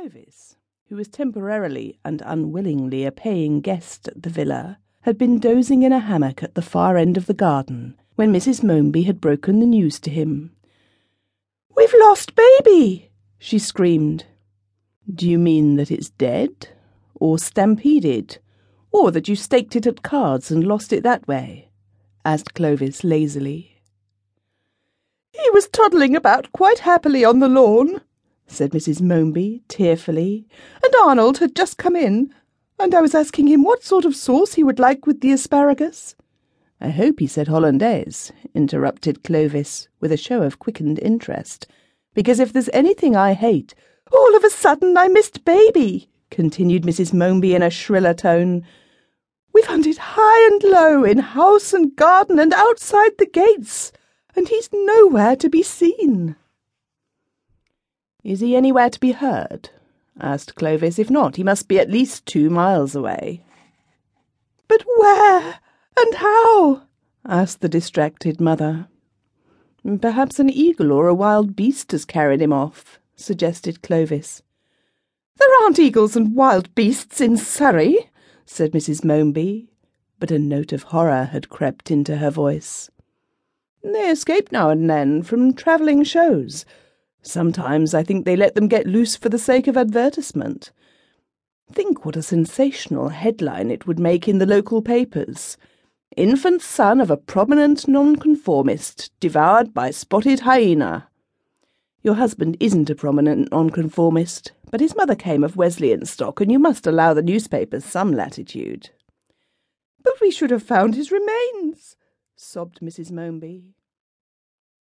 Clovis, who was temporarily and unwillingly a paying guest at the villa, had been dozing in a hammock at the far end of the garden when Mrs. Momeby had broken the news to him. We've lost baby! she screamed. Do you mean that it's dead? Or stampeded? Or that you staked it at cards and lost it that way? asked Clovis lazily. He was toddling about quite happily on the lawn, said Mrs. Momeby tearfully, and Arnold had just come in, and I was asking him what sort of sauce he would like with the asparagus. I hope he said hollandaise, interrupted Clovis, with a show of quickened interest, because if there's anything I hate, all of a sudden I missed baby, continued Mrs. Momeby in a shriller tone. We've hunted high and low, in house and garden and outside the gates, and he's nowhere to be seen. Is he anywhere to be heard? asked Clovis. If not, he must be at least two miles away. But where and how? asked the distracted mother. Perhaps an eagle or a wild beast has carried him off, suggested Clovis. There aren't eagles and wild beasts in Surrey, said Mrs. Momeby, but a note of horror had crept into her voice. They escape now and then from travelling shows. Sometimes I think they let them get loose for the sake of advertisement. Think what a sensational headline it would make in the local papers. Infant son of a prominent nonconformist devoured by spotted hyena. Your husband isn't a prominent nonconformist, but his mother came of Wesleyan stock, and you must allow the newspapers some latitude. But we should have found his remains, sobbed Mrs. Momeby.